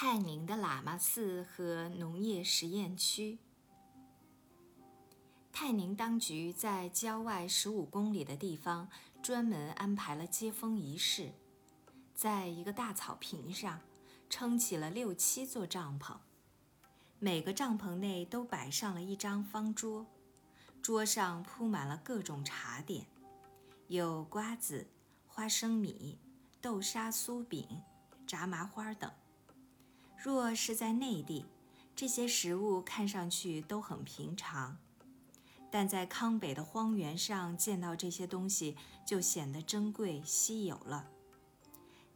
泰宁的喇嘛寺和农业实验区。泰宁当局在郊外十五公里的地方专门安排了接风仪式，在一个大草坪上撑起了六七座帐篷，每个帐篷内都摆上了一张方桌，桌上铺满了各种茶点，有瓜子、花生米、豆沙酥饼、炸麻花等。若是在内地，这些食物看上去都很平常，但在康北的荒原上见到这些东西就显得珍贵稀有了。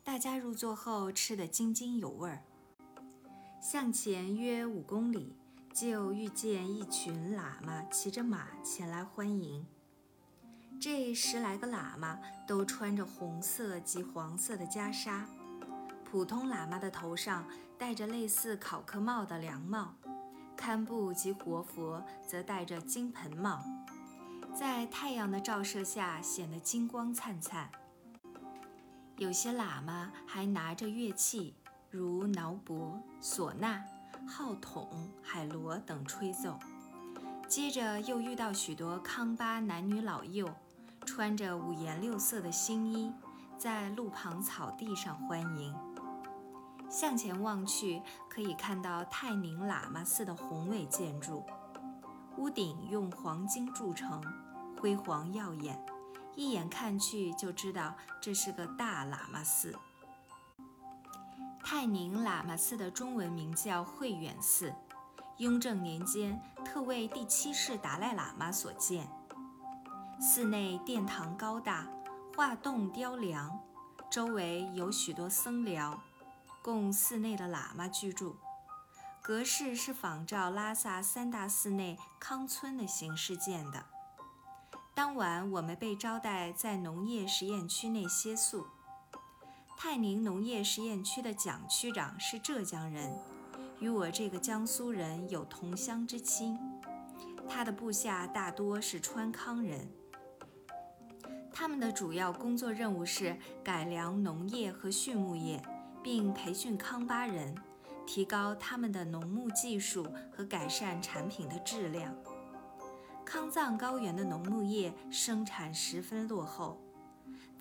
大家入座后吃得津津有味儿。向前约五公里，就遇见一群喇嘛骑着马前来欢迎。这十来个喇嘛都穿着红色及黄色的袈裟。普通喇嘛的头上戴着类似考克帽的凉帽，堪布及活佛则戴着金盆帽，在太阳的照射下显得金光灿灿。有些喇嘛还拿着乐器，如挠钹、唢呐、号筒、海螺等吹奏。接着又遇到许多康巴男女老幼，穿着五颜六色的新衣，在路旁草地上欢迎。向前望去，可以看到泰宁喇嘛寺的宏伟建筑，屋顶用黄金铸成，辉煌耀眼，一眼看去就知道这是个大喇嘛寺。泰宁喇嘛寺的中文名叫慧远寺，雍正年间特为第七世达赖喇嘛所建。寺内殿堂高大，画栋雕梁，周围有许多僧寮。供寺内的喇嘛居住，格式是仿照拉萨三大寺内康村的形式建的。当晚，我们被招待在农业实验区内歇宿。泰宁农业实验区的蒋区长是浙江人，与我这个江苏人有同乡之亲。他的部下大多是川康人，他们的主要工作任务是改良农业和畜牧业。并培训康巴人，提高他们的农牧技术和改善产品的质量。康藏高原的农牧业生产十分落后，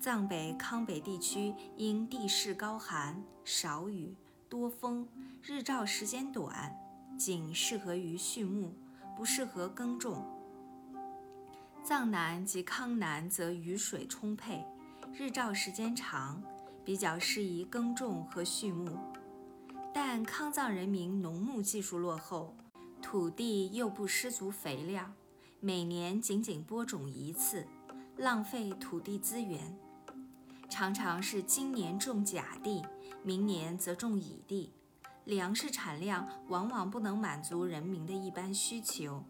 藏北康北地区因地势高寒、少雨、多风，日照时间短，仅适合于畜牧，不适合耕种。藏南及康南则雨水充沛，日照时间长。比较适宜耕种和畜牧，但康藏人民农牧技术落后，土地又不施足肥料，每年仅仅播种一次，浪费土地资源，常常是今年种甲地，明年则种乙地，粮食产量往往不能满足人民的一般需求。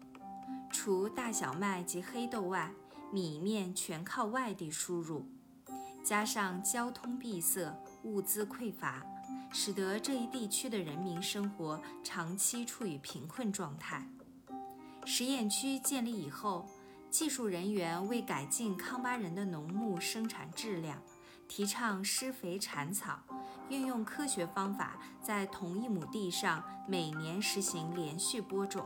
除大小麦及黑豆外，米面全靠外地输入。加上交通闭塞、物资匮乏，使得这一地区的人民生活长期处于贫困状态。实验区建立以后，技术人员为改进康巴人的农牧生产质量，提倡施肥铲草，运用科学方法，在同一亩地上每年实行连续播种，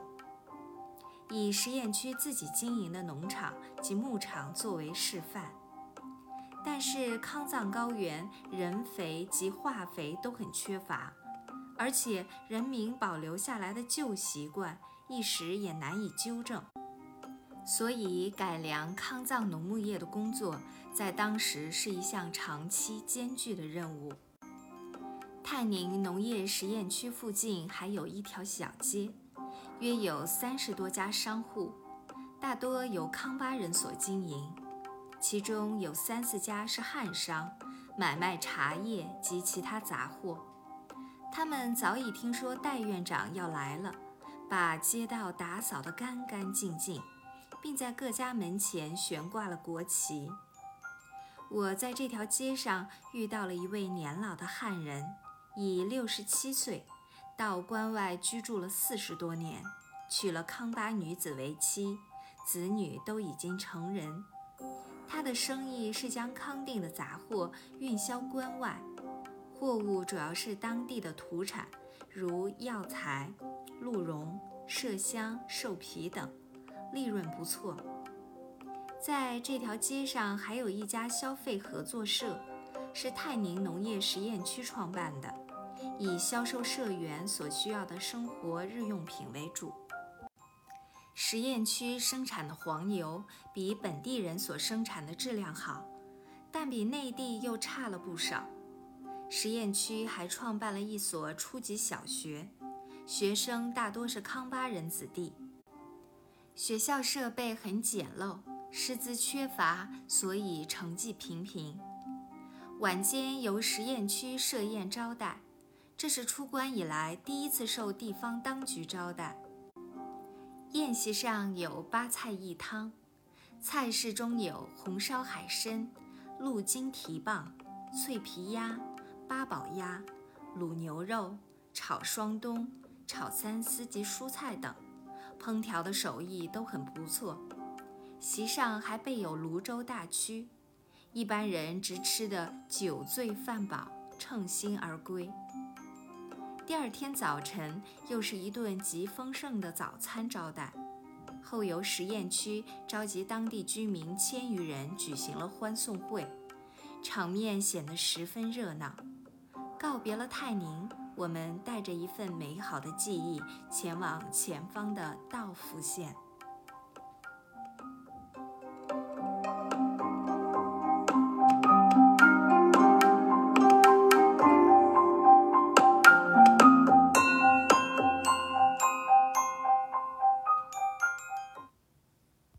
以实验区自己经营的农场及牧场作为示范。但是康藏高原人肥及化肥都很缺乏，而且人民保留下来的旧习惯一时也难以纠正，所以改良康藏农牧业的工作在当时是一项长期艰巨的任务。泰宁农业实验区附近还有一条小街，约有三十多家商户，大多由康巴人所经营。其中有三四家是汉商，买卖茶叶及其他杂货。他们早已听说戴院长要来了，把街道打扫得干干净净，并在各家门前悬挂了国旗。我在这条街上遇到了一位年老的汉人，已六十七岁，到关外居住了四十多年，娶了康巴女子为妻，子女都已经成人。他的生意是将康定的杂货运销关外，货物主要是当地的土产，如药材、鹿茸、麝香、兽皮等，利润不错。在这条街上还有一家消费合作社，是泰宁农业实验区创办的，以销售社员所需要的生活日用品为主。实验区生产的黄油比本地人所生产的质量好，但比内地又差了不少。实验区还创办了一所初级小学，学生大多是康巴人子弟。学校设备很简陋。师资缺乏，所以成绩平平。晚间由实验区设宴招待，这是出关以来第一次受地方当局招待。宴席上有八菜一汤，菜式中有红烧海参、鹿筋蹄膀、脆皮鸭、八宝鸭、卤牛肉、炒双冬、炒三丝及蔬菜等，烹调的手艺都很不错。席上还备有泸州大曲，一般人只吃得酒醉饭饱，称心而归。第二天早晨又是一顿极丰盛的早餐招待，后由实验区召集当地居民千余人举行了欢送会，场面显得十分热闹。告别了泰宁，我们带着一份美好的记忆前往前方的道孚县。